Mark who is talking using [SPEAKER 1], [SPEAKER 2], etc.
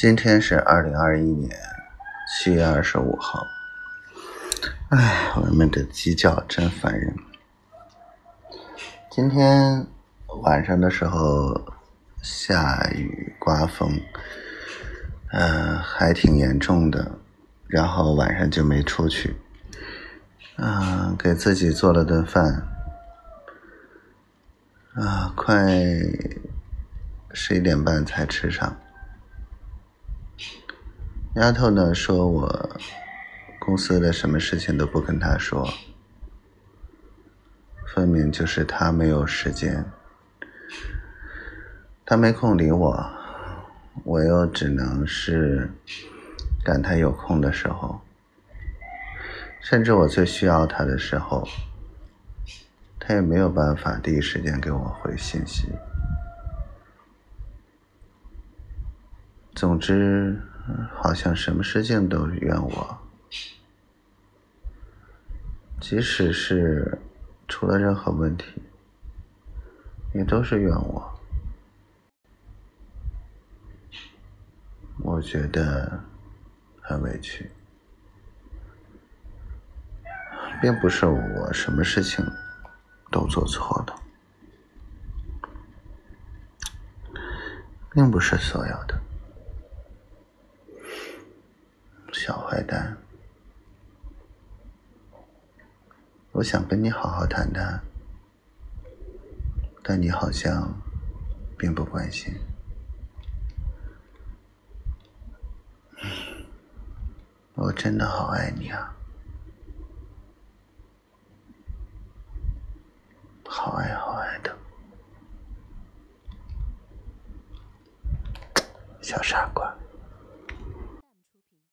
[SPEAKER 1] 今天是二零二一年七月二十五号。哎，我们的鸡叫真烦人。今天晚上的时候下雨刮风，嗯，还挺严重的。然后晚上就没出去。嗯，给自己做了顿饭。啊，快十一点半才吃上。丫头呢说我公司的什么事情都不跟她说，分明就是她没有时间，她没空理我，我又只能是赶她有空的时候，甚至我最需要她的时候，她也没有办法第一时间给我回信息。总之。好像什么事情都怨我，即使是出了任何问题，也都是怨我。我觉得很委屈，并不是我什么事情都做错了，并不是所有的。小坏蛋，我想跟你好好谈谈，但你好像并不关心。我真的好爱你啊，好爱好爱的，小傻瓜。